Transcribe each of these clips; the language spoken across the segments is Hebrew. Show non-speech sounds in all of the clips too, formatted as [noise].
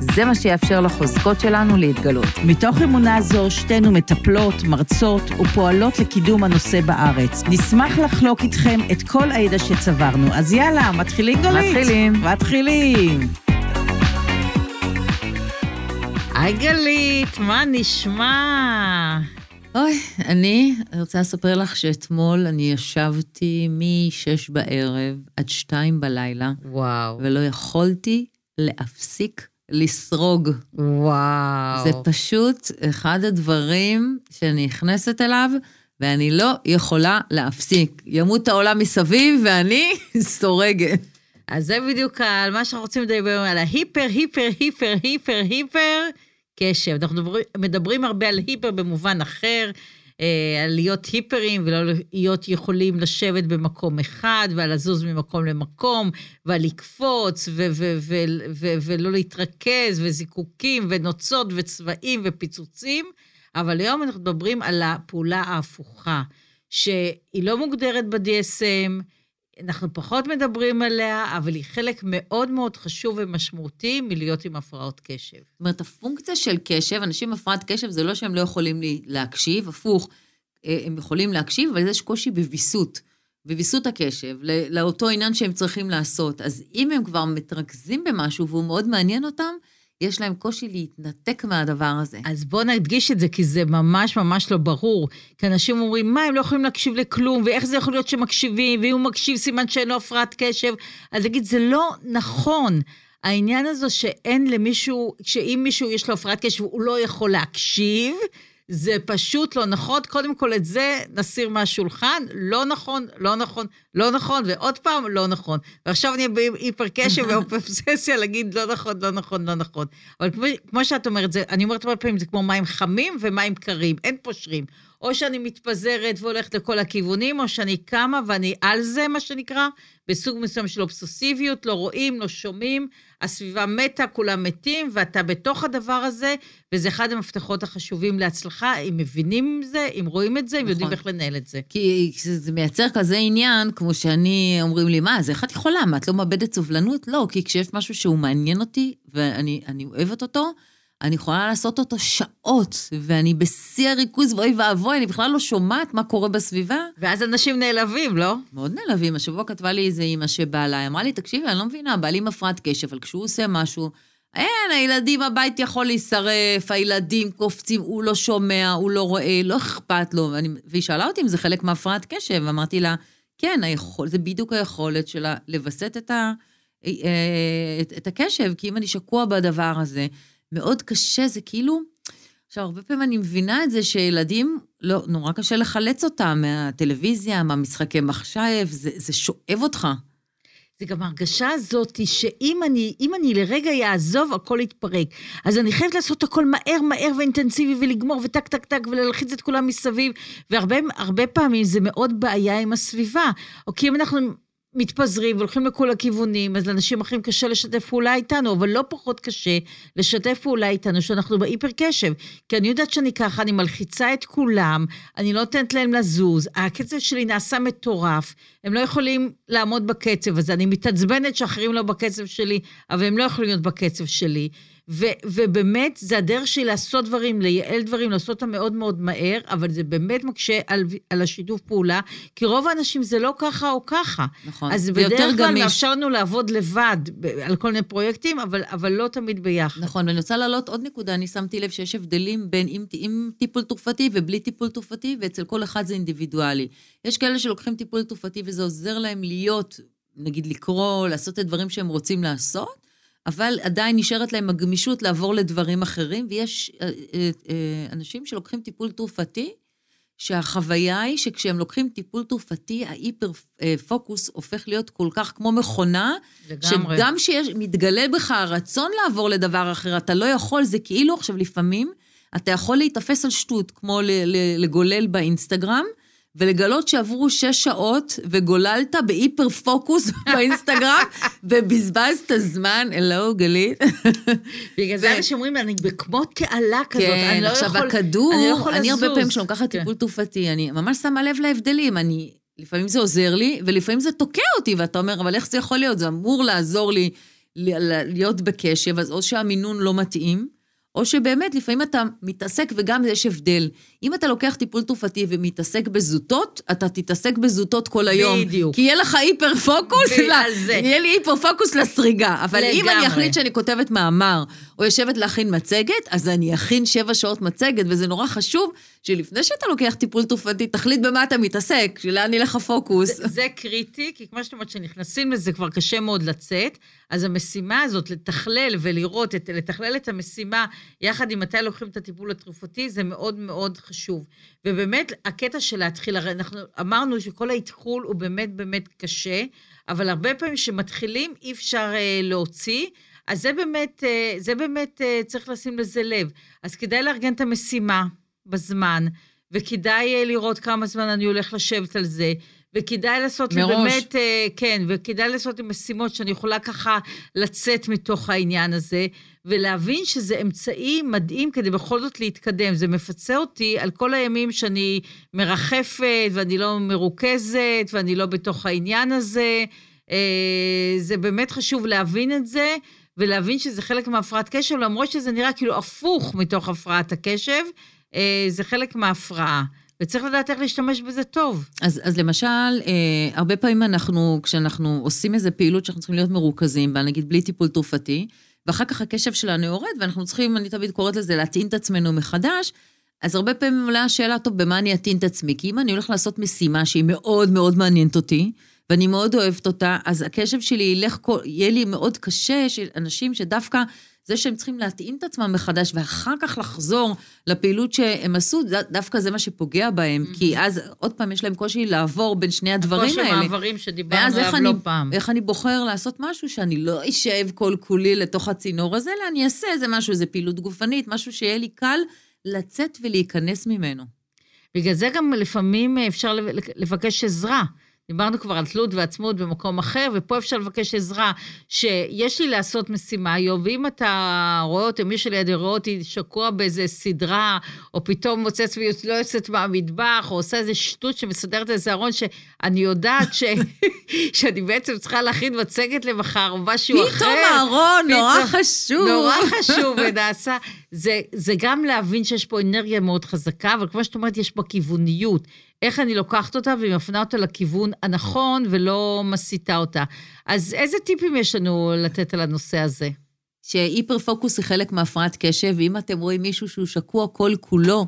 זה מה שיאפשר לחוזקות שלנו להתגלות. מתוך אמונה זו, שתינו מטפלות, מרצות ופועלות לקידום הנושא בארץ. נשמח לחלוק איתכם את כל הידע שצברנו. אז יאללה, מתחילים גלית? מתחילים. מתחילים. היי גלית, מה נשמע? אוי, אני רוצה לספר לך שאתמול אני ישבתי מ-6 בערב עד 2 בלילה, וואו. ולא יכולתי להפסיק לסרוג. וואו. זה פשוט אחד הדברים שאני נכנסת אליו, ואני לא יכולה להפסיק. ימות העולם מסביב, ואני [laughs] סורגת. אז זה בדיוק על מה שאנחנו רוצים לדבר על ההיפר, היפר, היפר, היפר, היפר קשב. אנחנו מדברים, מדברים הרבה על היפר במובן אחר, על להיות היפרים ולא להיות יכולים לשבת במקום אחד, ועל לזוז ממקום למקום, ועל לקפוץ, ו- ו- ו- ולא להתרכז, וזיקוקים, ונוצות, וצבעים, ופיצוצים. אבל היום אנחנו מדברים על הפעולה ההפוכה, שהיא לא מוגדרת ב-DSM, אנחנו פחות מדברים עליה, אבל היא חלק מאוד מאוד חשוב ומשמעותי מלהיות עם הפרעות קשב. זאת אומרת, הפונקציה של קשב, אנשים עם הפרעת קשב, זה לא שהם לא יכולים להקשיב, הפוך, אה, הם יכולים להקשיב, אבל יש קושי בוויסות, בוויסות הקשב, לאותו עניין שהם צריכים לעשות. אז אם הם כבר מתרכזים במשהו והוא מאוד מעניין אותם, יש להם קושי להתנתק מהדבר הזה. אז בואו נדגיש את זה, כי זה ממש ממש לא ברור. כי אנשים אומרים, מה, הם לא יכולים להקשיב לכלום, ואיך זה יכול להיות שמקשיבים, ואם הוא מקשיב, סימן שאין לו הפרעת קשב. אז נגיד, זה לא נכון. העניין הזה שאין למישהו, שאם מישהו יש לו הפרעת קשב, הוא לא יכול להקשיב, זה פשוט לא נכון. קודם כל, את זה נסיר מהשולחן. לא נכון, לא נכון, לא נכון, ועוד פעם, לא נכון. ועכשיו אני בהיפר קשב ואופססיה להגיד לא נכון, לא נכון, לא נכון. אבל כמו, כמו שאת אומרת, זה, אני אומרת הרבה פעמים, זה כמו מים חמים ומים קרים, אין פושרים. או שאני מתפזרת והולכת לכל הכיוונים, או שאני קמה ואני על זה, מה שנקרא, בסוג מסוים של אובססיביות, לא רואים, לא שומעים, הסביבה מתה, כולם מתים, ואתה בתוך הדבר הזה, וזה אחד המפתחות החשובים להצלחה, אם מבינים את זה, אם רואים את זה, אם נכון. יודעים איך לנהל את זה. כי זה מייצר כזה עניין, כמו שאני, אומרים לי, מה, אז איך את יכולה? מה, את לא מאבדת סובלנות? לא, כי כשיש משהו שהוא מעניין אותי, ואני אוהבת אותו, אני יכולה לעשות אותו שעות, ואני בשיא הריכוז, ואוי ואבוי, אני בכלל לא שומעת מה קורה בסביבה. ואז אנשים נעלבים, לא? מאוד נעלבים. השבוע כתבה לי איזה אימא שבאה אליי, אמרה לי, תקשיבי, אני לא מבינה, בעלי עם הפרעת קשב, אבל כשהוא עושה משהו, אין, הילדים, הבית יכול להישרף, הילדים קופצים, הוא לא שומע, הוא לא רואה, לא אכפת לו. ואני, והיא שאלה אותי אם זה חלק מהפרעת קשב, אמרתי לה, כן, היכול, זה בדיוק היכולת שלה לווסת את, ה, אה, את, את הקשב, כי אם אני שקוע בדבר הזה, מאוד קשה, זה כאילו... עכשיו, הרבה פעמים אני מבינה את זה שילדים, לא, נורא קשה לחלץ אותם מהטלוויזיה, מהמשחקי מחשב, זה, זה שואב אותך. זה גם ההרגשה הזאת שאם אני, אני לרגע יעזוב, הכל יתפרק. אז אני חייבת לעשות הכל מהר, מהר ואינטנסיבי ולגמור וטק, טק, טק, ולהלחיץ את כולם מסביב. והרבה פעמים זה מאוד בעיה עם הסביבה. או כי אם אנחנו מתפזרים והולכים לכל הכיוונים, אז לאנשים אחרים קשה לשתף פעולה איתנו, אבל לא פחות קשה לשתף פעולה איתנו שאנחנו בהיפר קשב. כי אני יודעת שאני ככה, אני מלחיצה את כולם, אני לא נותנת להם לזוז, הקצב שלי נעשה מטורף, הם לא יכולים לעמוד בקצב הזה, אני מתעצבנת שאחרים לא בקצב שלי, אבל הם לא יכולים להיות בקצב שלי. ו, ובאמת, זה הדרך שלי לעשות דברים, לייעל דברים, לעשות אותם מאוד מאוד מהר, אבל זה באמת מקשה על, על השיתוף פעולה, כי רוב האנשים זה לא ככה או ככה. נכון, אז בדרך כלל מאפשר לנו לעבוד לבד על כל מיני פרויקטים, אבל, אבל לא תמיד ביחד. נכון, ואני רוצה להעלות עוד נקודה, אני שמתי לב שיש הבדלים בין עם, עם טיפול תרופתי ובלי טיפול תרופתי, ואצל כל אחד זה אינדיבידואלי. יש כאלה שלוקחים טיפול תרופתי וזה עוזר להם להיות, נגיד לקרוא, לעשות את הדברים שהם רוצים לעשות, אבל עדיין נשארת להם הגמישות לעבור לדברים אחרים, ויש אה, אה, אה, אנשים שלוקחים טיפול תרופתי, שהחוויה היא שכשהם לוקחים טיפול תרופתי, ההיפר פוקוס הופך להיות כל כך כמו מכונה, לגמרי. שגם שמתגלה בך הרצון לעבור לדבר אחר, אתה לא יכול, זה כאילו עכשיו לפעמים, אתה יכול להיתפס על שטות, כמו לגולל באינסטגרם, ולגלות שעברו שש שעות וגוללת בהיפר פוקוס [laughs] באינסטגרם, ובזבזת זמן, אלוהו, גלית. בגלל זה אנשים אומרים, אני בכמו תעלה כזאת, כן, אני לא עכשיו יכול, הכדור, אני לא יכול אני הרבה. פעמים כשאני לוקחת כן. טיפול תרופתי, אני ממש שמה לב להבדלים, אני, לפעמים זה עוזר לי, ולפעמים זה תוקע אותי, ואתה אומר, אבל איך זה יכול להיות? זה אמור לעזור לי להיות בקשב, אז או שהמינון לא מתאים, או שבאמת, לפעמים אתה מתעסק, וגם יש הבדל. אם אתה לוקח טיפול תרופתי ומתעסק בזוטות, אתה תתעסק בזוטות כל היום. בדיוק. כי יהיה לך היפר פוקוס, בגלל ל- זה. יהיה לי היפר פוקוס לסריגה. אבל אם אני לגמרי. אחליט שאני כותבת מאמר, או יושבת להכין מצגת, אז אני אכין שבע שעות מצגת, וזה נורא חשוב שלפני שאתה לוקח טיפול תרופתי, תחליט במה אתה מתעסק, לאן ילך הפוקוס. זה, זה קריטי, כי כמו שאת אומרת, כשנכנסים לזה כבר קשה מאוד לצאת, אז המשימה הזאת, לתכלל ולראות, את, לתכלל את המשימה יחד עם מתי לוקחים את הטיפול התרופתי, זה מאוד מאוד חשוב. ובאמת, הקטע של להתחיל, הרי אנחנו אמרנו שכל האתחול הוא באמת באמת קשה, אבל הרבה פעמים כשמתחילים אי אפשר אה, להוציא. אז זה באמת, אה, זה באמת אה, צריך לשים לזה לב. אז כדאי לארגן את המשימה בזמן, וכדאי אה, לראות כמה זמן אני הולך לשבת על זה, וכדאי לעשות לי מראש. באמת, אה, כן, וכדאי לעשות לי משימות שאני יכולה ככה לצאת מתוך העניין הזה, ולהבין שזה אמצעי מדהים כדי בכל זאת להתקדם. זה מפצה אותי על כל הימים שאני מרחפת, ואני לא מרוכזת, ואני לא בתוך העניין הזה. זה באמת חשוב להבין את זה, ולהבין שזה חלק מהפרעת קשב, למרות שזה נראה כאילו הפוך מתוך הפרעת הקשב, אה, זה חלק מההפרעה. וצריך לדעת איך להשתמש בזה טוב. אז, אז למשל, אה, הרבה פעמים אנחנו, כשאנחנו עושים איזו פעילות שאנחנו צריכים להיות מרוכזים בה, נגיד בלי טיפול תרופתי, ואחר כך הקשב שלנו יורד, ואנחנו צריכים, אני תמיד קוראת לזה, להטעין את עצמנו מחדש, אז הרבה פעמים עולה השאלה, טוב, במה אני אטעין את עצמי? כי אם אני הולך לעשות משימה שהיא מאוד מאוד מעניינת אותי, ואני מאוד אוהבת אותה, אז הקשב שלי ילך, יהיה לי מאוד קשה, של אנשים שדווקא זה שהם צריכים להטעין את עצמם מחדש, ואחר כך לחזור לפעילות שהם עשו, דווקא זה מה שפוגע בהם, כי אז עוד פעם יש להם קושי לעבור בין שני הדברים האלה. מעברים שדיברנו ואז עליו אני, לא פעם. איך אני בוחר לעשות משהו שאני לא אשב כל כולי לתוך הצינור הזה, אלא אני אעשה איזה משהו, איזה פעילות גופנית, משהו שיהיה לי קל לצאת ולהיכנס ממנו. בגלל זה גם לפעמים אפשר לבקש עזרה. דיברנו כבר על תלות ועצמאות במקום אחר, ופה אפשר לבקש עזרה, שיש לי לעשות משימה היום, ואם אתה רואה אותי, מי שלידי רואה אותי שקוע באיזה סדרה, או פתאום מוצץ ולא יוצאת מהמטבח, או עושה איזה שטות שמסדרת איזה ארון, שאני יודעת ש... [laughs] שאני בעצם צריכה להכין מצגת למחר, או משהו אחר. פתאום אהרון, נורא פתאום- חשוב. נורא חשוב, ונעשה. זה, זה גם להבין שיש פה אנרגיה מאוד חזקה, אבל כמו שאת אומרת, יש פה כיווניות. איך אני לוקחת אותה ומפנה אותה לכיוון הנכון ולא מסיטה אותה. אז איזה טיפים יש לנו לתת על הנושא הזה? שהיפר פוקוס היא חלק מהפרעת קשב, ואם אתם רואים מישהו שהוא שקוע כל כולו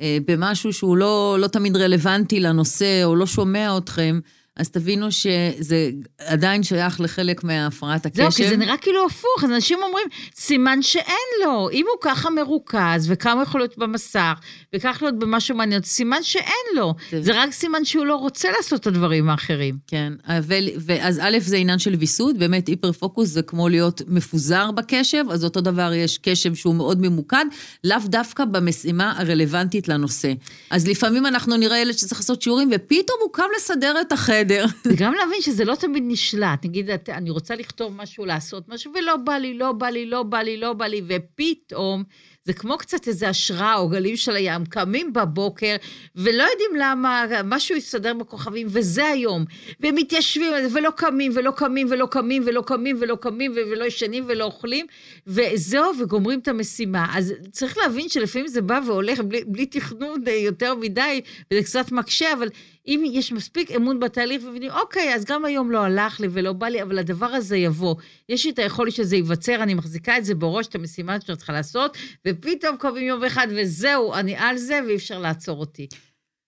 אה, במשהו שהוא לא, לא תמיד רלוונטי לנושא, או לא שומע אתכם, אז תבינו שזה עדיין שייך לחלק מהפרעת הקשב. זהו, כי זה נראה כאילו הפוך, אז אנשים אומרים, סימן שאין לו. אם הוא ככה מרוכז, וכמה יכול להיות במסך, וכך להיות במשהו מעניין, סימן שאין לו. זה- זה רק סימן שהוא לא רוצה לעשות את הדברים האחרים. כן, אבל, ואז א', זה עניין של ויסות, באמת היפר פוקוס זה כמו להיות מפוזר בקשב, אז אותו דבר יש קשב שהוא מאוד ממוקד, לאו דווקא במשימה הרלוונטית לנושא. אז לפעמים אנחנו נראה ילד שצריך לעשות שיעורים, ופתאום הוא קם לסדר את החדר. וגם להבין שזה לא תמיד נשלט. נגיד, אני רוצה לכתוב משהו, לעשות משהו, ולא בא לי, לא בא לי, לא בא לי, לא בא לי, ופתאום, זה כמו קצת איזו השראה או גלים של הים, קמים בבוקר, ולא יודעים למה, משהו יסתדר בכוכבים, וזה היום. והם מתיישבים ולא קמים, ולא קמים, ולא קמים, ולא קמים, ולא קמים, ולא ישנים, ולא אוכלים, וזהו, וגומרים את המשימה. אז צריך להבין שלפעמים זה בא והולך בלי, בלי תכנון יותר מדי, וזה קצת מקשה, אבל אם יש מספיק אמון בתהליך ומבינים, אוקיי, אז גם היום לא הלך לי ולא בא לי, אבל הדבר הזה יבוא. יש לי את היכולת שזה ייווצר, אני מחזיקה את זה בראש, את המשימה שאני צריכה לעשות, ופתאום קובעים יום אחד, וזהו, אני על זה, ואי אפשר לעצור אותי.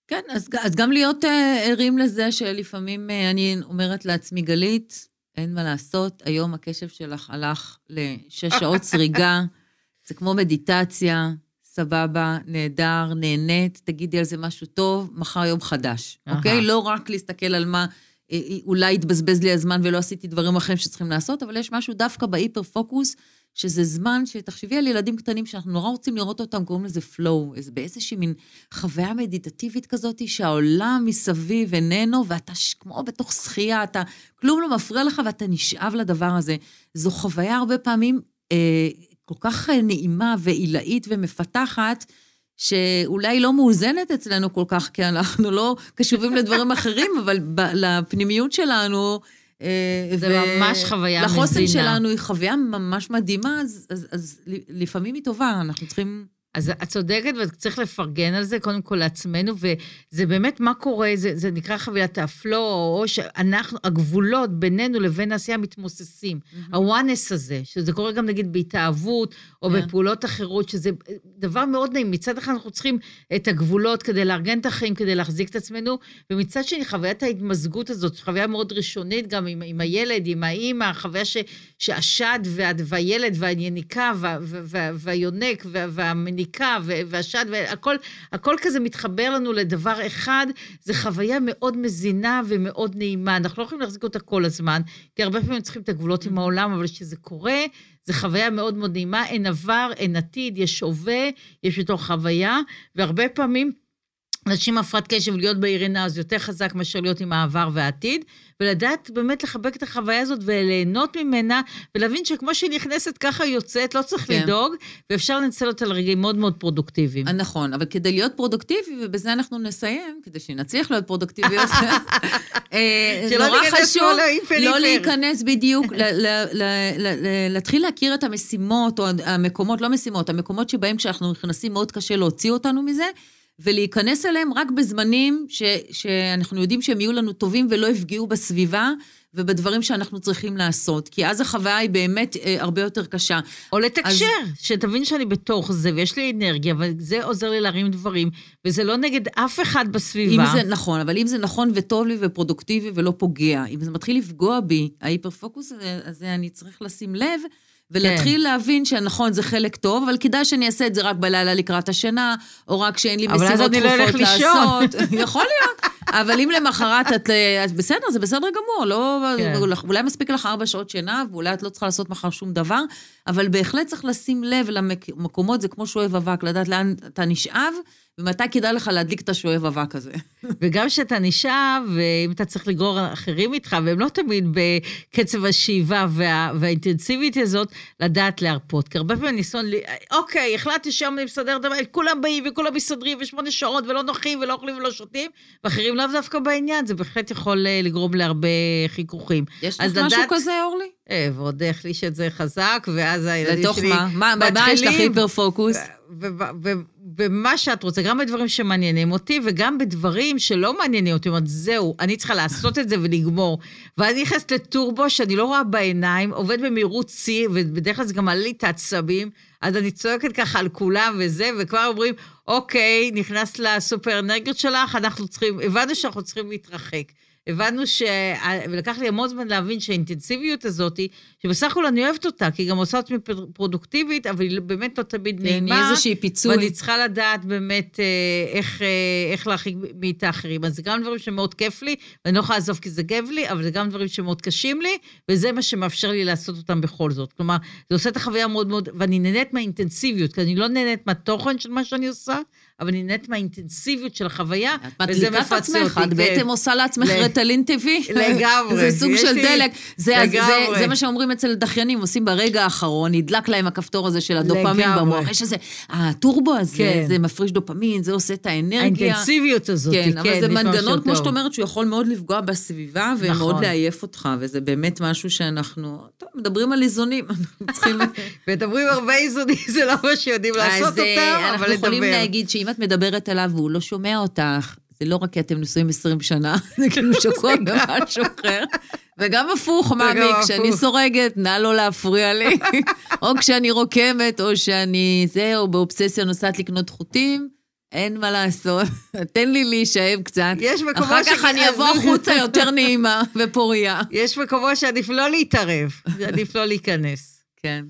כן, אז, אז גם להיות אה, ערים לזה שלפעמים אה, אני אומרת לעצמי, גלית, אין מה לעשות, היום הקשב שלך הלך לשש שעות [laughs] סריגה, זה כמו מדיטציה, סבבה, נהדר, נהנית, תגידי על זה משהו טוב, מחר יום חדש, אהה. אוקיי? לא רק להסתכל על מה, אה, אה, אולי התבזבז לי הזמן ולא עשיתי דברים אחרים שצריכים לעשות, אבל יש משהו דווקא בהיפר פוקוס, שזה זמן שתחשבי על ילדים קטנים שאנחנו נורא רוצים לראות אותם, קוראים לזה flow, באיזושהי מין חוויה מדיטטיבית כזאת, שהעולם מסביב איננו, ואתה. כמו בתוך שחייה, אתה, כלום לא מפריע לך ואתה נשאב לדבר הזה. זו חוויה הרבה פעמים אה, כל כך נעימה ועילאית ומפתחת, שאולי לא מאוזנת אצלנו כל כך, כי אנחנו לא קשובים לדברים [laughs] אחרים, אבל ב, לפנימיות שלנו, אה, זה ו... ממש חוויה מזינה. לחוסן שלנו היא חוויה ממש מדהימה, אז, אז, אז לפעמים היא טובה, אנחנו צריכים... אז את צודקת, וצריך לפרגן על זה, קודם כל לעצמנו, וזה באמת מה קורה, זה, זה נקרא חוויית הפלו, או שאנחנו, הגבולות בינינו לבין העשייה מתמוססים. Mm-hmm. הוואנס הזה, שזה קורה גם נגיד בהתאהבות, או yeah. בפעולות אחרות, שזה דבר מאוד נעים. מצד אחד אנחנו צריכים את הגבולות כדי לארגן את החיים, כדי להחזיק את עצמנו, ומצד שני, חוויית ההתמזגות הזאת, חוויה מאוד ראשונית גם עם, עם הילד, עם האימא, החוויה ש, שהשד וה, והילד והיניקה וה, וה, וה, והיונק וה, והמניקה, הניקה והשד, והכל הכל כזה מתחבר לנו לדבר אחד, זו חוויה מאוד מזינה ומאוד נעימה. אנחנו לא יכולים להחזיק אותה כל הזמן, כי הרבה פעמים צריכים את הגבולות עם העולם, אבל כשזה קורה, זו חוויה מאוד מאוד נעימה. אין עבר, אין עתיד, יש הווה, יש בתוך חוויה, והרבה פעמים... אנשים הפרעת קשב, להיות בעירינה זה יותר חזק מאשר להיות עם העבר והעתיד, ולדעת באמת לחבק את החוויה הזאת וליהנות ממנה, ולהבין שכמו שהיא נכנסת, ככה היא יוצאת, לא צריך כן. לדאוג, ואפשר לנצל אותה לרגעים מאוד מאוד פרודוקטיביים. נכון, אבל כדי להיות פרודוקטיבי, ובזה אנחנו נסיים, כדי שנצליח להיות פרודוקטיביות, [laughs] אה, נורא חשוב לא להיכנס בדיוק, להתחיל להכיר את המשימות, או המקומות, לא משימות, המקומות שבהם כשאנחנו נכנסים מאוד קשה להוציא אותנו מזה. ולהיכנס אליהם רק בזמנים ש, שאנחנו יודעים שהם יהיו לנו טובים ולא יפגעו בסביבה. ובדברים שאנחנו צריכים לעשות, כי אז החוויה היא באמת אה, הרבה יותר קשה. או לתקשר, אז... שתבין שאני בתוך זה ויש לי אנרגיה, וזה עוזר לי להרים דברים, וזה לא נגד אף אחד בסביבה. אם זה נכון, אבל אם זה נכון וטוב לי ופרודוקטיבי ולא פוגע, אם זה מתחיל לפגוע בי, ההיפר-פוקוס הזה, אני צריך לשים לב. ולהתחיל כן. להבין שנכון, זה חלק טוב, אבל כדאי שאני אעשה את זה רק בלילה לקראת השינה, או רק כשאין לי משימות תכופות לא לעשות. [laughs] יכול להיות. אבל אם למחרת את, את בסדר, זה בסדר גמור, לא, כן. אולי מספיק לך ארבע שעות שינה, ואולי את לא צריכה לעשות מחר שום דבר, אבל בהחלט צריך לשים לב למקומות, זה כמו שואב אבק, לדעת לאן אתה נשאב, ומתי כדאי לך להדליק את השואב אבק הזה. וגם כשאתה נשאב, ואם אתה צריך לגרור אחרים איתך, והם לא תמיד בקצב השאיבה וה, והאינטנסיבית הזאת, לדעת להרפות. כי הרבה פעמים ניסיון, אוקיי, החלטתי שהיום אני מסדר דבר, כולם באים וכולם מסתדרים, ושמונה שעות, ולא נוחים, ולא אוכלים ולא שותים, ואחרים לאו דווקא בעניין, זה בהחלט יכול אה, לגרום להרבה חיכוכים. יש לך משהו לדעת... כזה, אורלי? אה, ועוד החליש את זה חזק, ואז הילדים שלי... לתוך מה? מה יש לך היפר פוקוס? ומה שאת רוצה, גם בדברים שמעניינים אותי, וגם בדברים שלא מעניינים אותי. אומרת, זהו, אני צריכה לעשות את זה ולגמור. ואני נכנסת לטורבו שאני לא רואה בעיניים, עובד במהירות שיא, ובדרך כלל זה גם מעלה לי את העצבים, אז אני צועקת ככה על כולם וזה, וכבר אומרים, אוקיי, נכנסת לסופר אנרגיות שלך, אנחנו צריכים, הבנו שאנחנו צריכים להתרחק. הבנו ש... ולקח לי המון זמן להבין שהאינטנסיביות הזאת, שבסך הכל אני אוהבת אותה, כי היא גם עושה אותי פרודוקטיבית, אבל היא באמת לא תמיד כן, נעימה. היא איזושהי פיצוי. ואני צריכה לדעת באמת אה, איך, אה, איך להרחיק מאיתה אחרים. אז זה גם דברים שמאוד כיף לי, ואני לא יכולה לעזוב כי זה כיף לי, אבל זה גם דברים שמאוד קשים לי, וזה מה שמאפשר לי לעשות אותם בכל זאת. כלומר, זה עושה את החוויה מאוד מאוד, ואני נהנית מהאינטנסיביות, כי אני לא נהנית מהתוכן של מה שאני עושה, אבל אני נהנית מהאינטנסיביות של החוויה, וזה מפצה אותי. את בעצם כן. עושה לעצמך רטלין טבעי. לגמרי. זה סוג של דלק. זה, לגמרי. זה מה שאומרים אצל דחיינים, עושים ברגע האחרון, נדלק להם הכפתור הזה של הדופמין במוח. יש איזה, הטורבו הזה, כן. זה מפריש דופמין, זה עושה את האנרגיה. האינטנסיביות הזאת, כן. כן, אבל זה מנגנון, כמו שאת אומרת, שהוא יכול מאוד לפגוע בסביבה, ומאוד נכון. לעייף אותך, וזה באמת משהו שאנחנו, טוב, מדברים על איזונים, [laughs] אנחנו צריכים... [laughs] מדברים הרבה איזונים, זה לא מה שיודעים לעשות אה, אותם, אבל לדבר. אנחנו יכולים להגיד שאם את מדברת אליו והוא לא שומע אותך, זה לא רק כי אתם נשואים 20 שנה, [laughs] זה כאילו שקוע במשהו אחר. וגם הפוך, מאמי, כשאני סורגת, נא לא להפריע לי. [laughs] או כשאני רוקמת, או שאני זה, או באובססיה נוסעת לקנות חוטים. אין מה לעשות, [laughs] תן לי להישאב קצת. יש מקומות אחר כך אני אבוא החוצה יותר נעימה ופוריה. יש מקומות שעדיף לא להתערב, עדיף לא להיכנס. כן.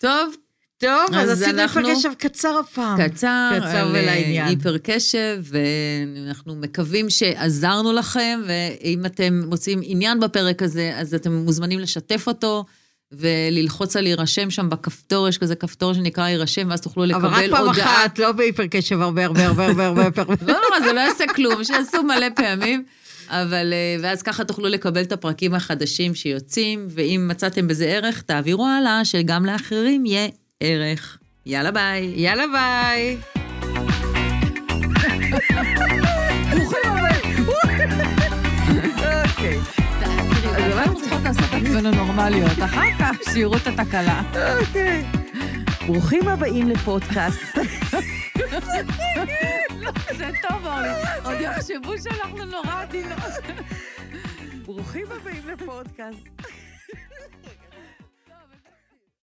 טוב, טוב, אז, אז עשינו היפר קשב קצר הפעם. קצר, קצר ולעניין. היפר קשב, ואנחנו מקווים שעזרנו לכם, ואם אתם מוצאים עניין בפרק הזה, אז אתם מוזמנים לשתף אותו, וללחוץ על להירשם שם בכפתור, יש כזה כפתור שנקרא להירשם, ואז תוכלו לקבל אבל הודעה. רק פעם אחת, לא בהיפר קשב הרבה הרבה הרבה הרבה הרבה הרבה. [laughs] לא נורא, זה לא יעשה כלום, שיעשו מלא פעמים. אבל, אה, ואז ככה תוכלו לקבל את הפרקים החדשים שיוצאים, ואם מצאתם בזה ערך, תעבירו הלאה, שגם לאחרים יהיה ערך. יאללה ביי. יאללה ביי. ברוכים הבאים. אוקיי. תראי, אבל אנחנו צריכות לעשות את עצמנו נורמליות, אחר כך שיראו את התקלה. אוקיי. ברוכים הבאים לפודקאסט. זה טוב, אורלי. עוד יחשבו שאנחנו נורא עדינות. ברוכים הבאים לפודקאסט.